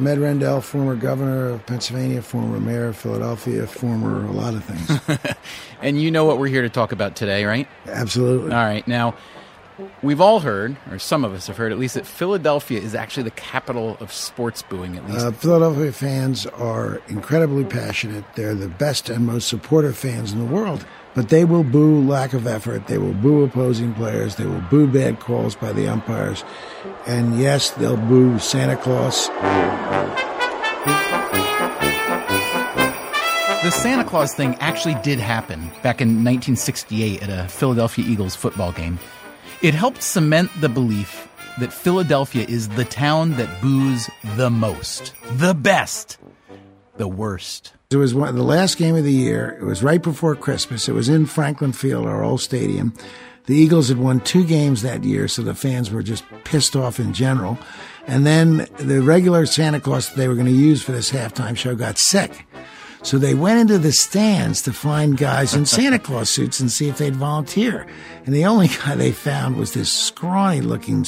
I'm Ed Rendell, former governor of Pennsylvania, former mayor of Philadelphia, former a lot of things. and you know what we're here to talk about today, right? Absolutely. All right. Now, we've all heard, or some of us have heard at least, that Philadelphia is actually the capital of sports booing, at least. Uh, Philadelphia fans are incredibly passionate. They're the best and most supportive fans in the world. But they will boo lack of effort. They will boo opposing players. They will boo bad calls by the umpires. And yes, they'll boo Santa Claus. The Santa Claus thing actually did happen back in 1968 at a Philadelphia Eagles football game. It helped cement the belief that Philadelphia is the town that boos the most, the best, the worst. It was one, the last game of the year. It was right before Christmas. It was in Franklin Field, our old stadium. The Eagles had won two games that year, so the fans were just pissed off in general. And then the regular Santa Claus that they were going to use for this halftime show got sick. So they went into the stands to find guys in Santa Claus suits and see if they'd volunteer. And the only guy they found was this scrawny looking,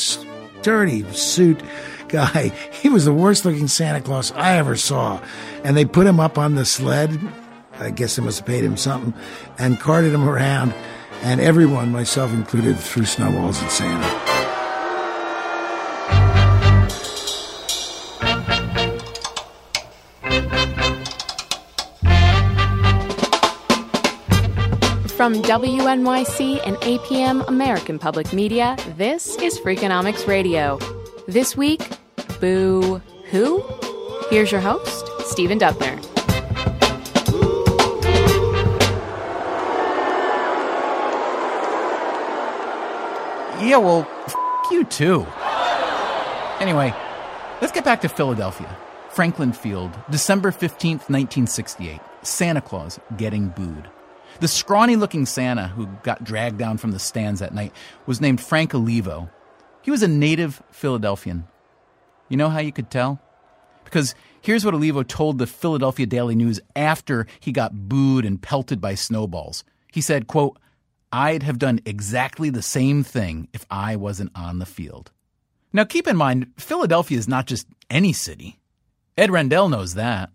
dirty suit guy. He was the worst looking Santa Claus I ever saw. And they put him up on the sled. I guess they must have paid him something and carted him around. And everyone, myself included, threw snowballs at Santa. From WNYC and APM American Public Media, this is Freakonomics Radio. This week, Boo Who? Here's your host, Stephen Dubner. Yeah, well, f- you too. Anyway, let's get back to Philadelphia. Franklin Field, December 15th, 1968. Santa Claus getting booed. The scrawny looking Santa who got dragged down from the stands that night was named Frank Olivo. He was a native Philadelphian. You know how you could tell? Because here's what Olivo told the Philadelphia Daily News after he got booed and pelted by snowballs. He said, quote, I'd have done exactly the same thing if I wasn't on the field. Now keep in mind, Philadelphia is not just any city. Ed Rendell knows that.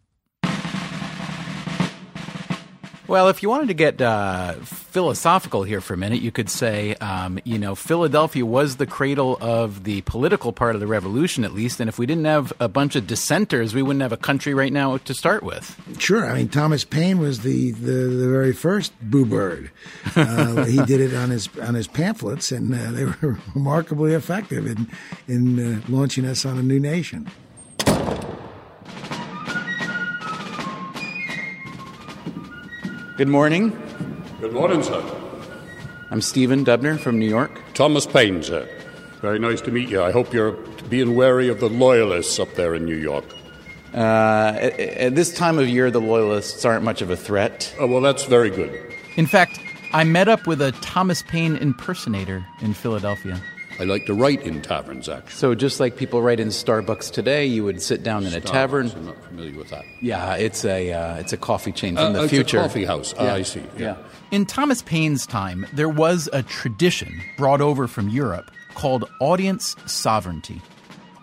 Well, if you wanted to get uh, philosophical here for a minute, you could say, um, you know, Philadelphia was the cradle of the political part of the revolution, at least. And if we didn't have a bunch of dissenters, we wouldn't have a country right now to start with. Sure. I mean, Thomas Paine was the, the, the very first boo bird. Uh, he did it on his on his pamphlets, and uh, they were remarkably effective in in uh, launching us on a new nation. Good morning. Good morning, sir. I'm Stephen Dubner from New York. Thomas Paine, sir. Very nice to meet you. I hope you're being wary of the loyalists up there in New York. Uh, at, at this time of year, the loyalists aren't much of a threat. Oh, well, that's very good. In fact, I met up with a Thomas Paine impersonator in Philadelphia. I like to write in taverns, actually. So just like people write in Starbucks today, you would sit down in a Starbucks, tavern. I'm not familiar with that. Yeah, it's a uh, it's a coffee chain from Uh, the it's future. a coffee house. Ah, I see. Yeah. In Thomas Paine's time, there was a tradition brought over from Europe called audience sovereignty.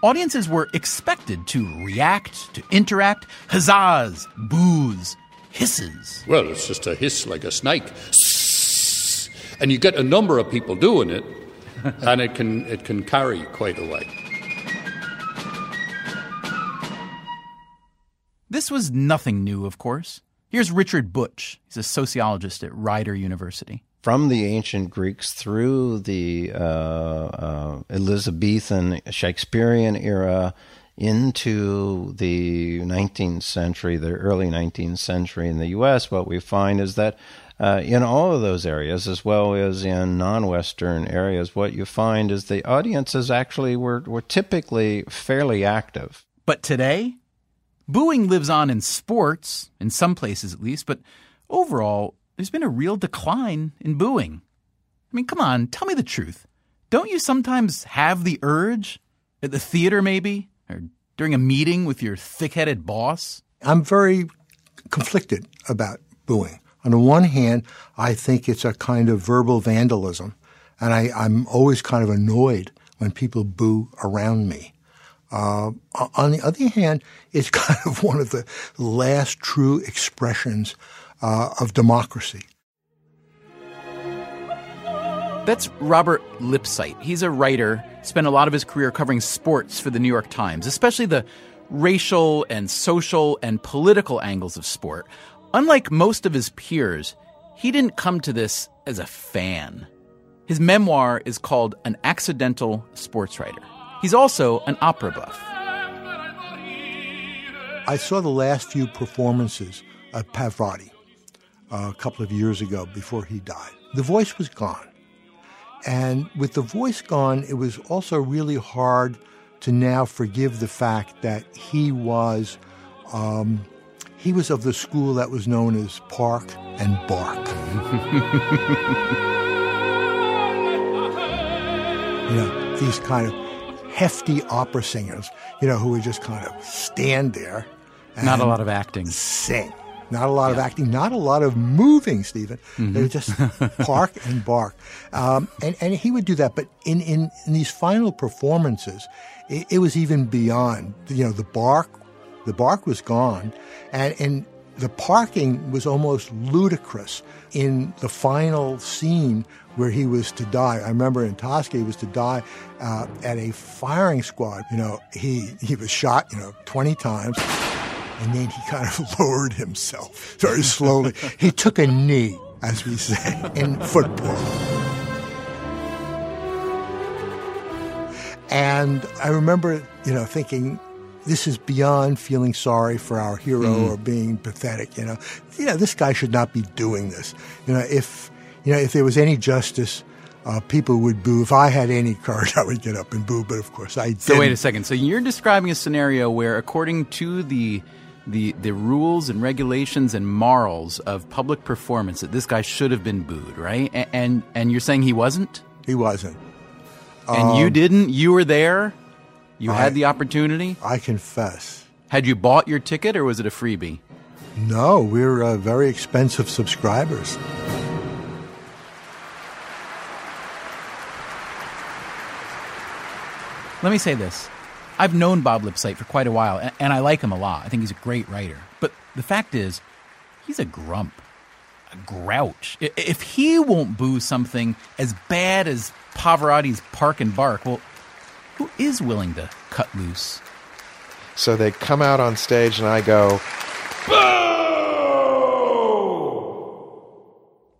Audiences were expected to react, to interact, huzzas, boos, hisses. Well, it's just a hiss like a snake. And you get a number of people doing it, and it can, it can carry quite a way. This was nothing new, of course. Here's Richard Butsch. He's a sociologist at Rider University. from the ancient Greeks through the uh, uh, Elizabethan Shakespearean era into the 19th century, the early 19th century in the U.S., what we find is that uh, in all of those areas, as well as in non-Western areas, what you find is the audiences actually were, were typically fairly active. But today, booing lives on in sports, in some places at least, but overall, there's been a real decline in booing. I mean, come on, tell me the truth. Don't you sometimes have the urge? At the theater, maybe? Or during a meeting with your thick headed boss? I'm very conflicted about booing. On the one hand, I think it's a kind of verbal vandalism, and I, I'm always kind of annoyed when people boo around me. Uh, on the other hand, it's kind of one of the last true expressions uh, of democracy. That's Robert Lipsyte. He's a writer, spent a lot of his career covering sports for the New York Times, especially the racial and social and political angles of sport. Unlike most of his peers, he didn't come to this as a fan. His memoir is called An Accidental Sports Writer. He's also an opera buff. I saw the last few performances of Pavarotti uh, a couple of years ago before he died. The voice was gone. And with the voice gone, it was also really hard to now forgive the fact that he was um, he was of the school that was known as Park and Bark. you know, these kind of hefty opera singers, you know, who would just kind of stand there. And not a lot of acting. Sing. Not a lot of acting, not a lot of moving, Stephen. They would just park and bark. Um, and, and he would do that. But in, in, in these final performances, it, it was even beyond. You know, the bark, the bark was gone. And, and the parking was almost ludicrous in the final scene where he was to die. I remember in Tosca, he was to die uh, at a firing squad. You know, he, he was shot, you know, 20 times. And then he kind of lowered himself very slowly. he took a knee, as we say in football. And I remember, you know, thinking, this is beyond feeling sorry for our hero or being pathetic. You know, you know, this guy should not be doing this. You know, if you know if there was any justice, uh, people would boo. If I had any courage, I would get up and boo. But of course, I didn't. So wait a second. So you're describing a scenario where, according to the the the rules and regulations and morals of public performance, that this guy should have been booed, right? And and, and you're saying he wasn't, He wasn't. and you didn't. You were there. You I- had the opportunity. I confess. Had you bought your ticket, or was it a freebie? No, we're uh, very expensive subscribers. Let me say this. I've known Bob Lipsyte for quite a while, and, and I like him a lot. I think he's a great writer. But the fact is, he's a grump, a grouch. If he won't boo something as bad as Pavarotti's Park and Bark, well, who is willing to cut loose? So they come out on stage, and I go, Boo!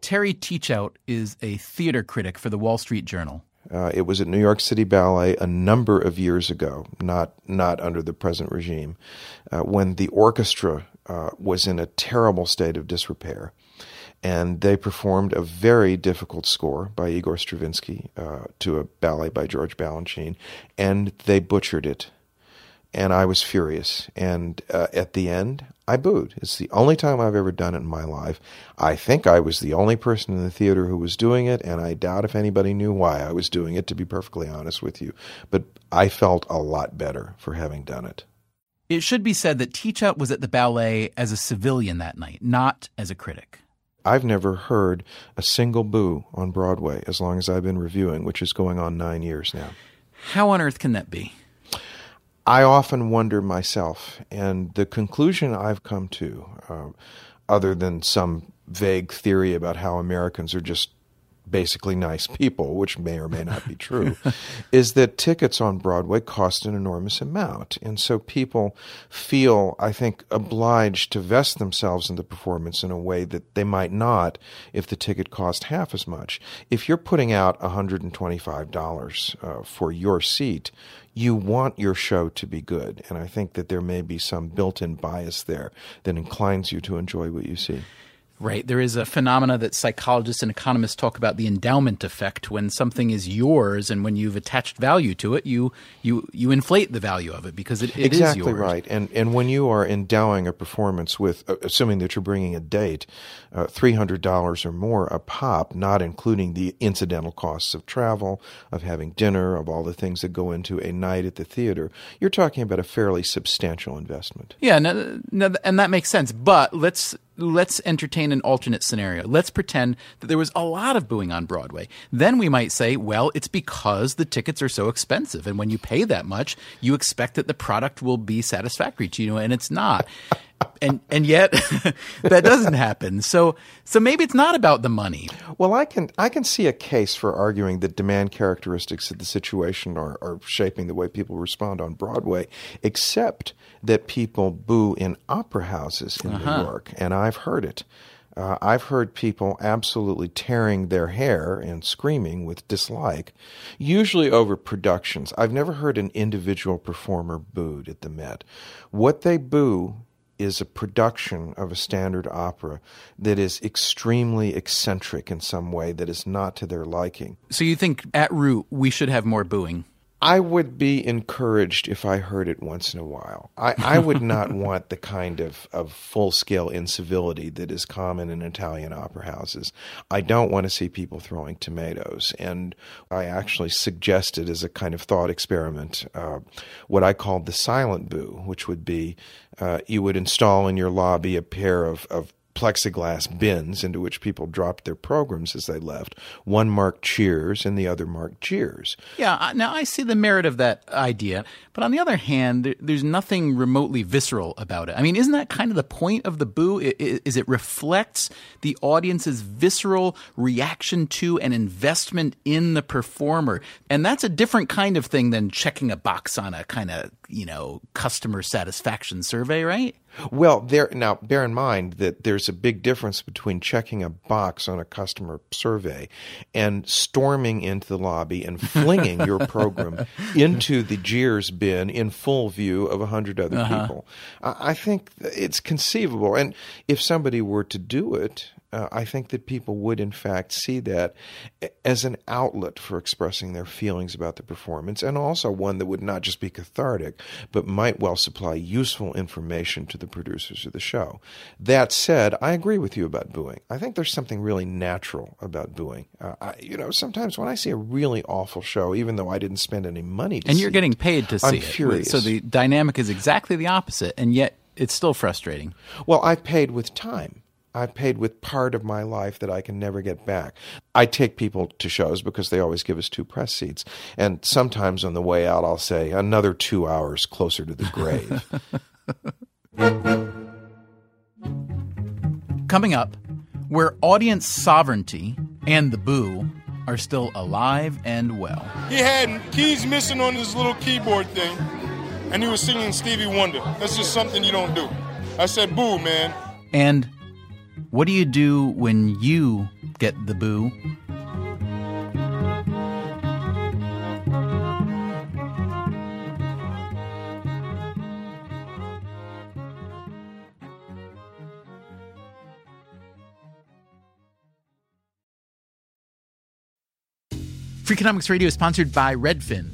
Terry Teachout is a theater critic for the Wall Street Journal. uh, it was at New York City Ballet a number of years ago, not not under the present regime, uh, when the orchestra uh, was in a terrible state of disrepair, and they performed a very difficult score by Igor Stravinsky uh, to a ballet by George Balanchine, and they butchered it. and I was furious. And uh, at the end, I booed. It's the only time I've ever done it in my life. I think I was the only person in the theater who was doing it, and I doubt if anybody knew why I was doing it, to be perfectly honest with you. But I felt a lot better for having done it. It should be said that Teachout was at the ballet as a civilian that night, not as a critic. I've never heard a single boo on Broadway as long as I've been reviewing, which is going on nine years now. How on earth can that be? I often wonder myself, and the conclusion I've come to, uh, other than some vague theory about how Americans are just basically nice people, which may or may not be true, is that tickets on Broadway cost an enormous amount. And so people feel, I think, obliged to vest themselves in the performance in a way that they might not if the ticket cost half as much. If you're putting out $125 uh, for your seat, you want your show to be good. And I think that there may be some built in bias there that inclines you to enjoy what you see. Right. There is a phenomena that psychologists and economists talk about the endowment effect when something is yours and when you've attached value to it, you you you inflate the value of it because it, it exactly is yours. right. And and when you are endowing a performance with, uh, assuming that you're bringing a date, uh, three hundred dollars or more a pop, not including the incidental costs of travel, of having dinner, of all the things that go into a night at the theater, you're talking about a fairly substantial investment. Yeah, no, no, and that makes sense. But let's let's entertain an alternate scenario. Let's pretend that there was a lot of booing on Broadway. Then we might say, well, it's because the tickets are so expensive. And when you pay that much, you expect that the product will be satisfactory to you, and it's not and and yet that doesn't happen. So so maybe it's not about the money. Well, I can I can see a case for arguing that demand characteristics of the situation are, are shaping the way people respond on Broadway, except that people boo in opera houses in uh-huh. New York, and I've heard it. Uh, I've heard people absolutely tearing their hair and screaming with dislike, usually over productions. I've never heard an individual performer booed at the Met. What they boo is a production of a standard opera that is extremely eccentric in some way that is not to their liking. So you think at root we should have more booing? I would be encouraged if I heard it once in a while. I, I would not want the kind of, of full scale incivility that is common in Italian opera houses. I don't want to see people throwing tomatoes. And I actually suggested as a kind of thought experiment uh, what I called the silent boo, which would be uh, you would install in your lobby a pair of, of plexiglass bins into which people dropped their programs as they left. One marked cheers and the other marked jeers. Yeah, now I see the merit of that idea, but on the other hand, there's nothing remotely visceral about it. I mean, isn't that kind of the point of the boo? Is it reflects the audience's visceral reaction to and investment in the performer, and that's a different kind of thing than checking a box on a kind of you know customer satisfaction survey, right? Well, there now bear in mind that there's a big difference between checking a box on a customer survey and storming into the lobby and flinging your program into the jeers bin in full view of a hundred other uh-huh. people. I think it's conceivable, and if somebody were to do it, uh, I think that people would, in fact, see that as an outlet for expressing their feelings about the performance, and also one that would not just be cathartic, but might well supply useful information to the producers of the show. That said, I agree with you about booing. I think there's something really natural about booing. Uh, I, you know, sometimes when I see a really awful show, even though I didn't spend any money and you're getting it, paid to see I'm it, furious. so the dynamic is exactly the opposite, and yet it's still frustrating. Well, I've paid with time. I paid with part of my life that I can never get back. I take people to shows because they always give us two press seats. And sometimes on the way out, I'll say, another two hours closer to the grave. Coming up, where audience sovereignty and the boo are still alive and well. He had keys missing on his little keyboard thing, and he was singing Stevie Wonder. That's just something you don't do. I said, boo, man. And what do you do when you get the boo? Freakonomics Radio is sponsored by Redfin.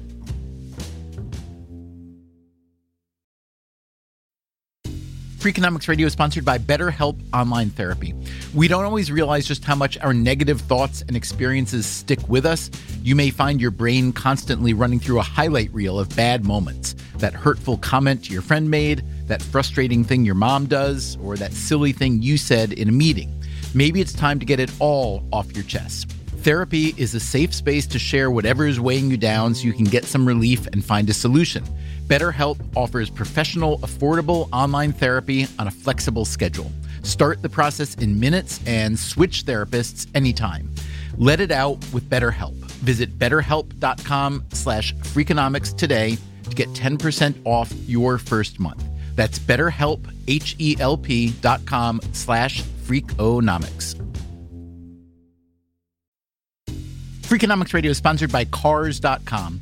Freakonomics Radio is sponsored by BetterHelp Online Therapy. We don't always realize just how much our negative thoughts and experiences stick with us. You may find your brain constantly running through a highlight reel of bad moments that hurtful comment your friend made, that frustrating thing your mom does, or that silly thing you said in a meeting. Maybe it's time to get it all off your chest. Therapy is a safe space to share whatever is weighing you down so you can get some relief and find a solution. BetterHelp offers professional, affordable online therapy on a flexible schedule. Start the process in minutes and switch therapists anytime. Let it out with BetterHelp. Visit betterhelp.com slash freakonomics today to get 10% off your first month. That's betterhelp, H-E-L-P dot com slash freakonomics. Freakonomics Radio is sponsored by Cars.com.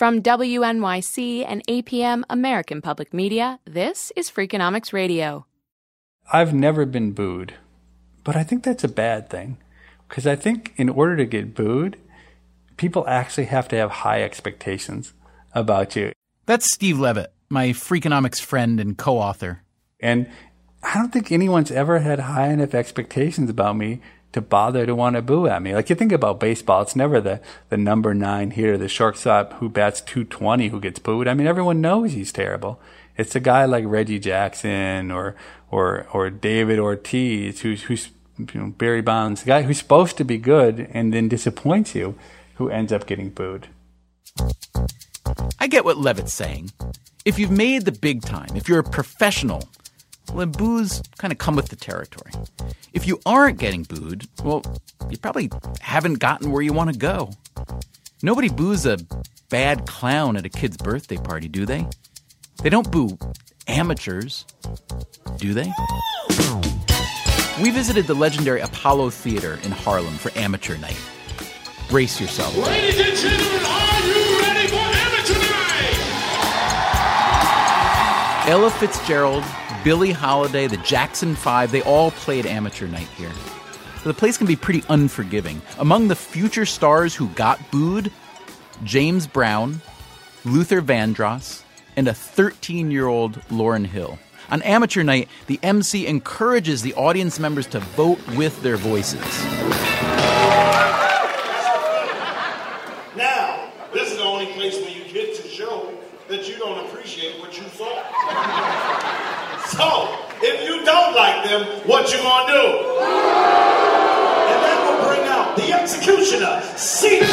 From WNYC and APM American Public Media, this is Freakonomics Radio. I've never been booed, but I think that's a bad thing. Because I think in order to get booed, people actually have to have high expectations about you. That's Steve Levitt, my Freakonomics friend and co author. And I don't think anyone's ever had high enough expectations about me to bother to want to boo at me. Like you think about baseball, it's never the, the number nine here, the shortstop who bats 220 who gets booed. I mean, everyone knows he's terrible. It's a guy like Reggie Jackson or, or, or David Ortiz who's, who's, you know, Barry Bonds, the guy who's supposed to be good and then disappoints you who ends up getting booed. I get what Levitt's saying. If you've made the big time, if you're a professional, well, then boos kind of come with the territory. If you aren't getting booed, well, you probably haven't gotten where you want to go. Nobody boos a bad clown at a kid's birthday party, do they? They don't boo amateurs, do they? We visited the legendary Apollo Theater in Harlem for Amateur Night. Brace yourself. Ladies and gentlemen, are you ready for Amateur Night? Ella Fitzgerald, Billie Holiday, the Jackson Five, they all played Amateur Night here. So the place can be pretty unforgiving. Among the future stars who got booed, James Brown, Luther Vandross, and a 13 year old Lauryn Hill. On Amateur Night, the MC encourages the audience members to vote with their voices. Now, this is the only place where you get to show that you don't appreciate what you thought. so, if you don't like them, what you gonna do? And that will bring out the executioner, C.P.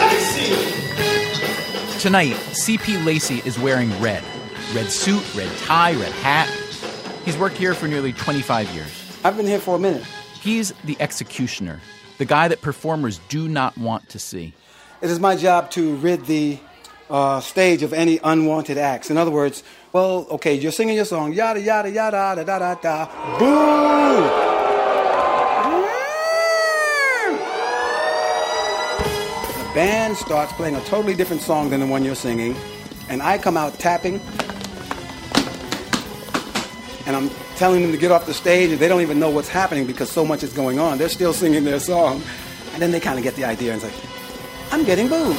Lacey. Tonight, CP Lacey is wearing red. Red suit, red tie, red hat. He's worked here for nearly 25 years. I've been here for a minute. He's the executioner, the guy that performers do not want to see. It is my job to rid the uh, stage of any unwanted acts. In other words, well, okay, you're singing your song, yada yada yada da da da da, boo! The band starts playing a totally different song than the one you're singing, and I come out tapping, and I'm telling them to get off the stage, and they don't even know what's happening because so much is going on. They're still singing their song. And then they kind of get the idea and it's like, I'm getting booed.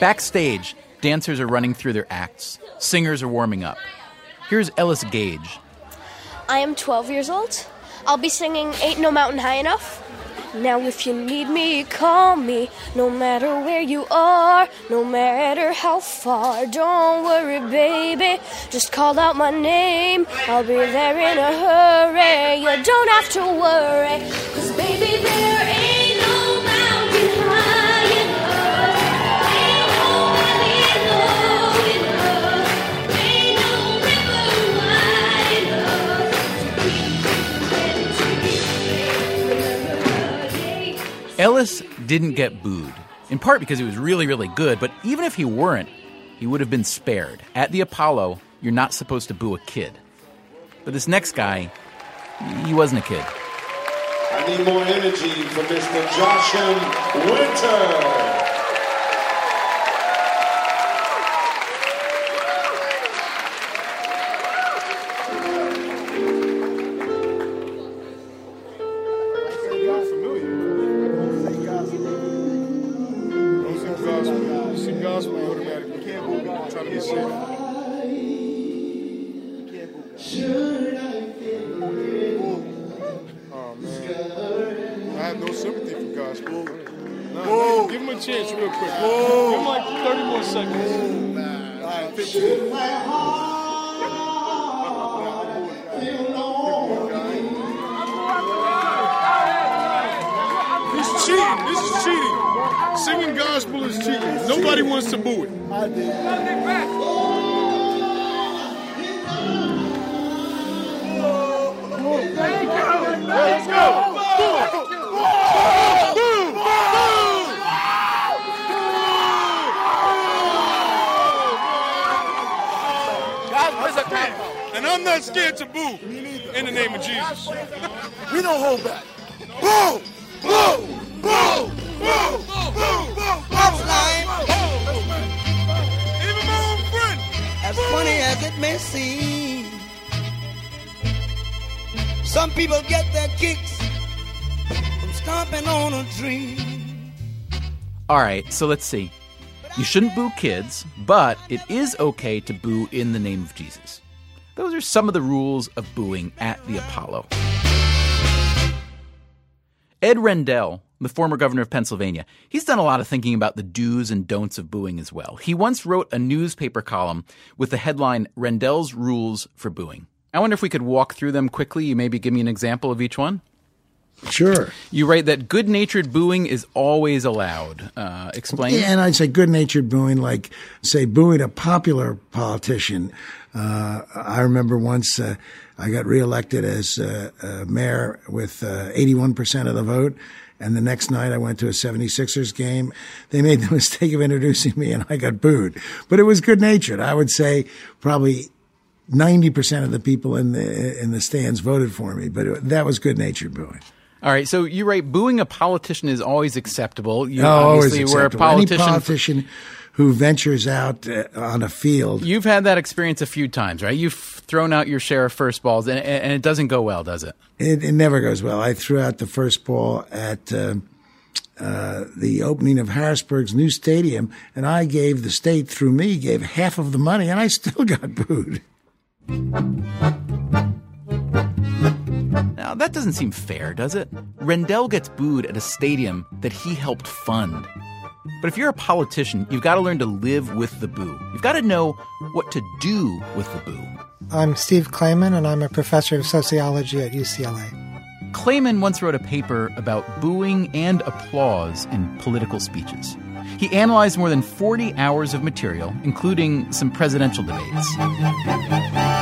Backstage, dancers are running through their acts, singers are warming up. Here's Ellis Gage. I am 12 years old. I'll be singing Ain't No Mountain High Enough. Now, if you need me, call me. No matter where you are, no matter how far. Don't worry, baby. Just call out my name. I'll be there in a hurry. You don't have to worry. Cause, baby, there ain't Ellis didn't get booed, in part because he was really, really good, but even if he weren't, he would have been spared. At the Apollo, you're not supposed to boo a kid. But this next guy, he wasn't a kid. I need more energy for Mr. Joshua Winter. This is cheating. This is cheating. Singing gospel is cheating. Nobody wants to boo it. Let's go. And I'm not scared to boo in the name of Jesus. We don't hold back. Boo! As funny as it may seem, some people get their kicks from stomping on a dream. All right, so let's see. You shouldn't boo kids, but it is okay to boo in the name of Jesus. Those are some of the rules of booing at the Apollo. Ed Rendell, the former governor of Pennsylvania, he's done a lot of thinking about the do's and don'ts of booing as well. He once wrote a newspaper column with the headline Rendell's Rules for Booing. I wonder if we could walk through them quickly. You maybe give me an example of each one? Sure. You write that good natured booing is always allowed. Uh, explain. Yeah, and I'd say good natured booing, like, say, booing a popular politician. Uh, I remember once uh, I got reelected as uh, uh, mayor with uh, 81% of the vote. And the next night I went to a 76ers game. They made the mistake of introducing me and I got booed. But it was good natured. I would say probably 90% of the people in the, in the stands voted for me, but it, that was good natured booing. All right, so you're right. booing a politician is always acceptable. You No, always obviously were a acceptable. Any politician. Who ventures out uh, on a field. You've had that experience a few times, right? You've thrown out your share of first balls, and, and it doesn't go well, does it? It, it never goes well. I threw out the first ball at uh, uh, the opening of Harrisburg's new stadium, and I gave the state through me gave half of the money, and I still got booed. Now, that doesn't seem fair, does it? Rendell gets booed at a stadium that he helped fund. But if you're a politician, you've got to learn to live with the boo. You've got to know what to do with the boo. I'm Steve Clayman, and I'm a professor of sociology at UCLA. Clayman once wrote a paper about booing and applause in political speeches. He analyzed more than 40 hours of material, including some presidential debates.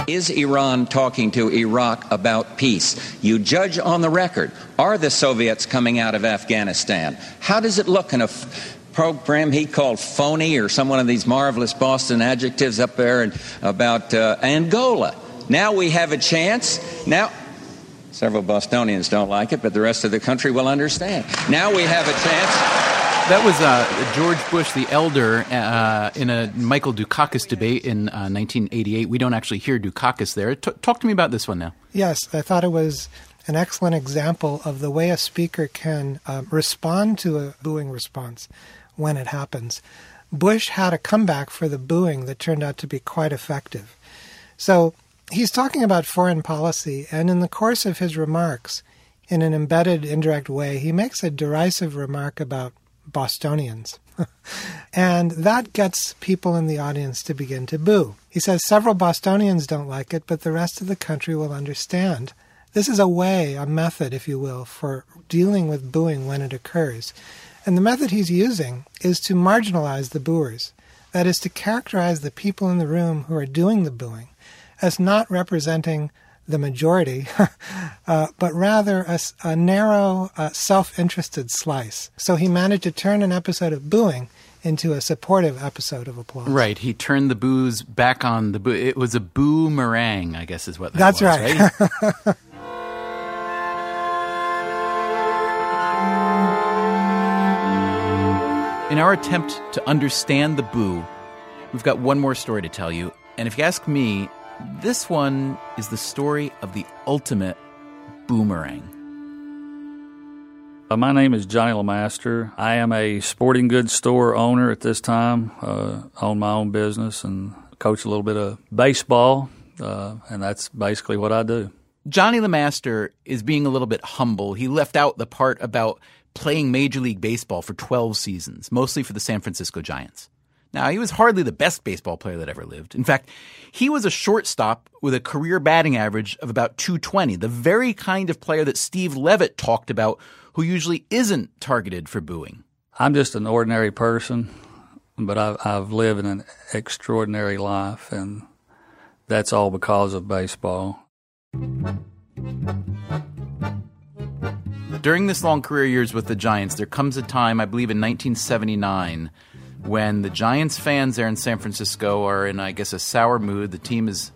Is Iran talking to Iraq about peace? You judge on the record. Are the Soviets coming out of Afghanistan? How does it look in a f- program he called phony or some one of these marvelous Boston adjectives up there and about uh, Angola? Now we have a chance. Now, several Bostonians don't like it, but the rest of the country will understand. Now we have a chance That was uh, George Bush the elder uh, in a Michael Dukakis debate in uh, 1988. We don't actually hear Dukakis there. T- talk to me about this one now. Yes, I thought it was an excellent example of the way a speaker can uh, respond to a booing response when it happens. Bush had a comeback for the booing that turned out to be quite effective. So he's talking about foreign policy, and in the course of his remarks, in an embedded, indirect way, he makes a derisive remark about Bostonians. and that gets people in the audience to begin to boo. He says several Bostonians don't like it, but the rest of the country will understand. This is a way, a method, if you will, for dealing with booing when it occurs. And the method he's using is to marginalize the booers. That is, to characterize the people in the room who are doing the booing as not representing the majority, uh, but rather a, a narrow, uh, self interested slice. So he managed to turn an episode of booing into a supportive episode of applause. Right. He turned the boos back on the boo. It was a boomerang, I guess is what that That's was, right. right? In our attempt to understand the boo, we've got one more story to tell you. And if you ask me, this one is the story of the ultimate boomerang. Uh, my name is Johnny LeMaster. I am a sporting goods store owner at this time. Uh, own my own business and coach a little bit of baseball, uh, and that's basically what I do. Johnny LeMaster is being a little bit humble. He left out the part about playing Major League Baseball for 12 seasons, mostly for the San Francisco Giants. Now, he was hardly the best baseball player that ever lived. In fact, he was a shortstop with a career batting average of about 220, the very kind of player that Steve Levitt talked about who usually isn't targeted for booing. I'm just an ordinary person, but I've, I've lived an extraordinary life, and that's all because of baseball. During this long career years with the Giants, there comes a time, I believe in 1979, when the Giants fans there in San Francisco are in, I guess, a sour mood. The team is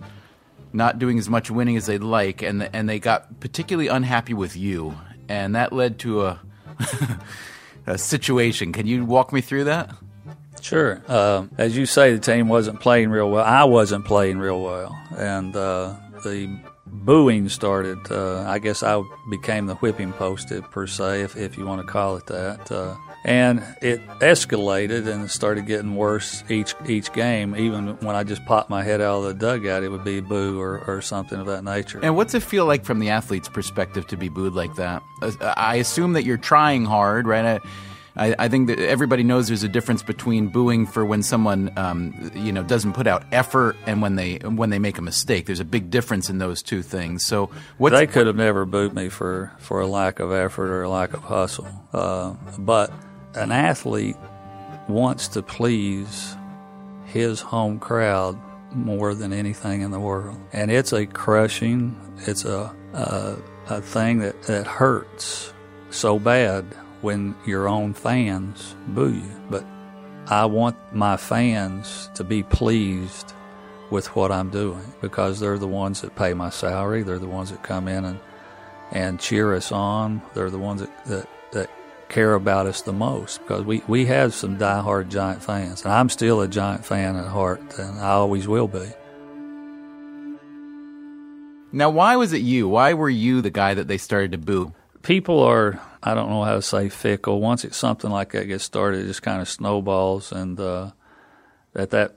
not doing as much winning as they'd like, and and they got particularly unhappy with you, and that led to a a situation. Can you walk me through that? Sure. Uh, as you say, the team wasn't playing real well. I wasn't playing real well, and uh, the booing started. Uh, I guess I became the whipping post, per se, if, if you want to call it that. Uh, and it escalated and it started getting worse each each game. Even when I just popped my head out of the dugout, it would be boo or, or something of that nature. And what's it feel like from the athlete's perspective to be booed like that? Uh, I assume that you're trying hard, right? I, I, I think that everybody knows there's a difference between booing for when someone, um, you know, doesn't put out effort and when they when they make a mistake. There's a big difference in those two things. So they could have never booed me for for a lack of effort or a lack of hustle, uh, but an athlete wants to please his home crowd more than anything in the world, and it's a crushing, it's a a, a thing that that hurts so bad when your own fans boo you. But I want my fans to be pleased with what I'm doing because they're the ones that pay my salary. They're the ones that come in and, and cheer us on. They're the ones that, that, that care about us the most because we, we have some diehard Giant fans. And I'm still a Giant fan at heart, and I always will be. Now, why was it you? Why were you the guy that they started to boo? People are, I don't know how to say fickle. Once it's something like that gets started, it just kind of snowballs. And uh, at that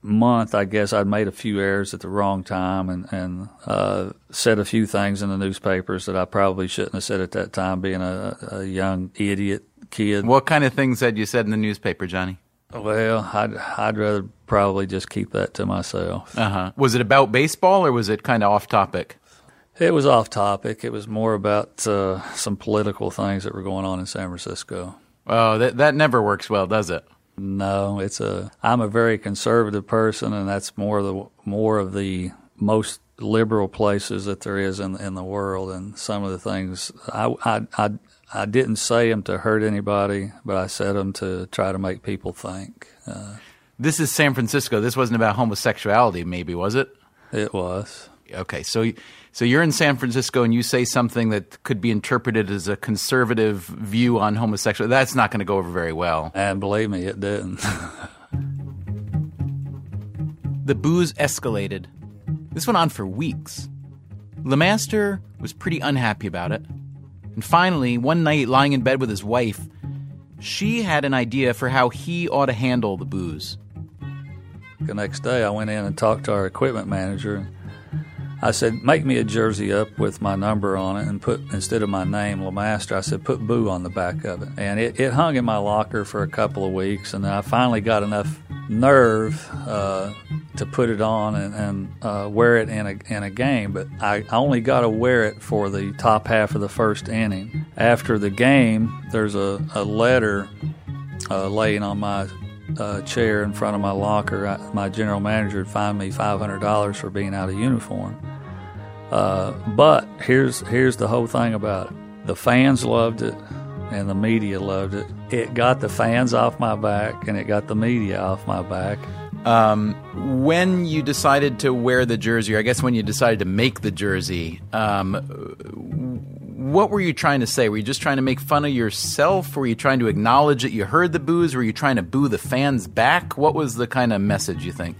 month, I guess I'd made a few errors at the wrong time and, and uh, said a few things in the newspapers that I probably shouldn't have said at that time, being a, a young idiot kid. What kind of things had you said in the newspaper, Johnny? Well, I'd, I'd rather probably just keep that to myself. Uh huh. Was it about baseball or was it kind of off topic? It was off topic. It was more about uh, some political things that were going on in San Francisco. Oh, that that never works well, does it? No, it's a. I'm a very conservative person, and that's more of the more of the most liberal places that there is in in the world. And some of the things I I I, I didn't say them to hurt anybody, but I said them to try to make people think. Uh, this is San Francisco. This wasn't about homosexuality, maybe was it? It was. Okay, so so you're in San Francisco and you say something that could be interpreted as a conservative view on homosexuality. That's not going to go over very well. And believe me, it didn't. the boos escalated. This went on for weeks. LeMaster was pretty unhappy about it. And finally, one night lying in bed with his wife, she had an idea for how he ought to handle the boos. The next day, I went in and talked to our equipment manager. I said, "Make me a jersey up with my number on it, and put instead of my name, LeMaster." I said, "Put Boo on the back of it." And it, it hung in my locker for a couple of weeks, and then I finally got enough nerve uh, to put it on and, and uh, wear it in a in a game. But I only got to wear it for the top half of the first inning. After the game, there's a, a letter uh, laying on my uh, chair in front of my locker. I, my general manager fined me five hundred dollars for being out of uniform. Uh, but here's here's the whole thing about it: the fans loved it, and the media loved it. It got the fans off my back, and it got the media off my back. Um, when you decided to wear the jersey, or I guess when you decided to make the jersey, um, what were you trying to say? Were you just trying to make fun of yourself? Were you trying to acknowledge that you heard the boos? Were you trying to boo the fans back? What was the kind of message you think?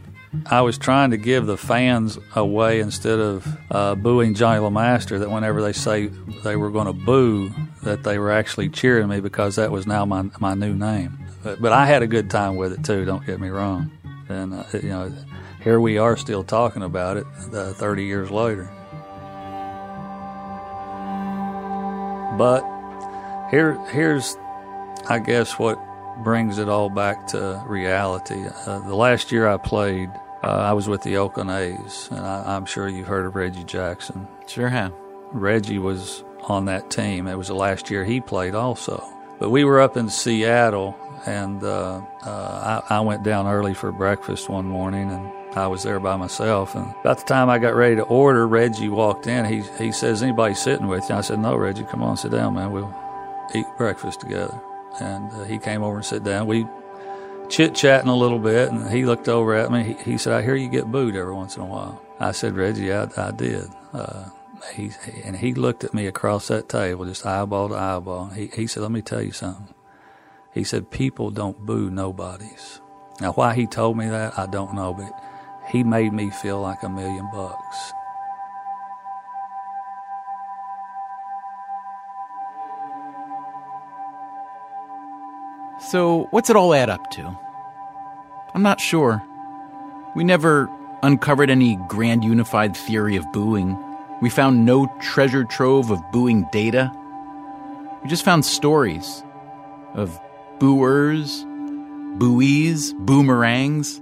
I was trying to give the fans a way instead of uh, booing Johnny LeMaster that whenever they say they were going to boo, that they were actually cheering me because that was now my my new name. But, but I had a good time with it too. Don't get me wrong. And uh, you know, here we are still talking about it uh, 30 years later. But here, here's, I guess, what brings it all back to reality. Uh, the last year I played, uh, I was with the Oakland A's, and I, am sure you've heard of Reggie Jackson. Sure have. Reggie was on that team. It was the last year he played also. But we were up in Seattle, and uh, uh I, I went down early for breakfast one morning, and I was there by myself. And about the time I got ready to order, Reggie walked in. He, he says, Anybody sitting with you? I said, No, Reggie, come on, sit down, man. We'll eat breakfast together. And uh, he came over and sat down. We chit chatting a little bit, and he looked over at me. He, he, said, I hear you get booed every once in a while. I said, Reggie, I, I did. Uh, he, and he looked at me across that table, just eyeball to eyeball. He, he said, Let me tell you something. He said, People don't boo nobodies. Now, why he told me that, I don't know, but he made me feel like a million bucks. So, what's it all add up to? I'm not sure. We never uncovered any grand unified theory of booing. We found no treasure trove of booing data. We just found stories of booers, buoys, boomerangs,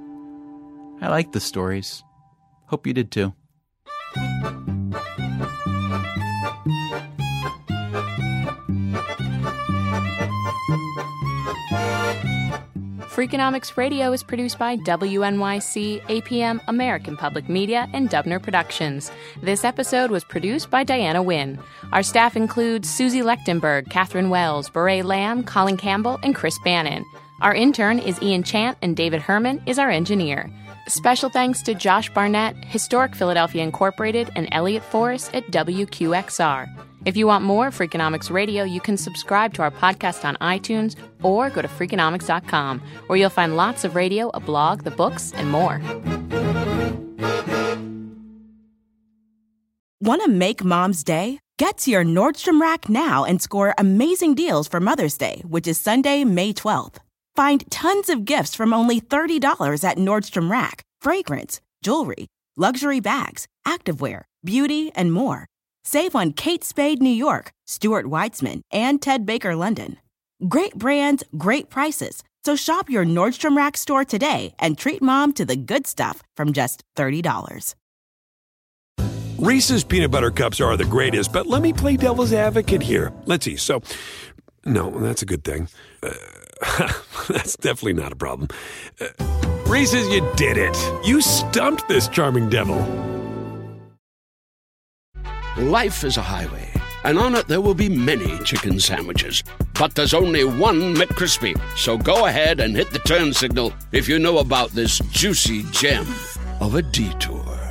I like the stories. Hope you did too. Freakonomics Radio is produced by WNYC, APM, American Public Media, and Dubner Productions. This episode was produced by Diana Huynh. Our staff includes Susie Lechtenberg, Catherine Wells, Bourree Lam, Colin Campbell, and Chris Bannon. Our intern is Ian Chant, and David Herman is our engineer. Special thanks to Josh Barnett, Historic Philadelphia Incorporated, and Elliott Forrest at WQXR. If you want more Freakonomics Radio, you can subscribe to our podcast on iTunes or go to Freakonomics.com, where you'll find lots of radio, a blog, the books, and more. Want to make mom's day? Get to your Nordstrom Rack now and score amazing deals for Mother's Day, which is Sunday, May 12th. Find tons of gifts from only $30 at Nordstrom Rack fragrance, jewelry, luxury bags, activewear, beauty, and more. Save on Kate Spade New York, Stuart Weitzman, and Ted Baker London. Great brands, great prices. So shop your Nordstrom Rack store today and treat mom to the good stuff from just $30. Reese's peanut butter cups are the greatest, but let me play devil's advocate here. Let's see. So, no, that's a good thing. Uh, That's definitely not a problem. Uh, Reese's, you did it. You stumped this charming devil. Life is a highway, and on it there will be many chicken sandwiches. But there's only one McCrispy. So go ahead and hit the turn signal if you know about this juicy gem of a detour.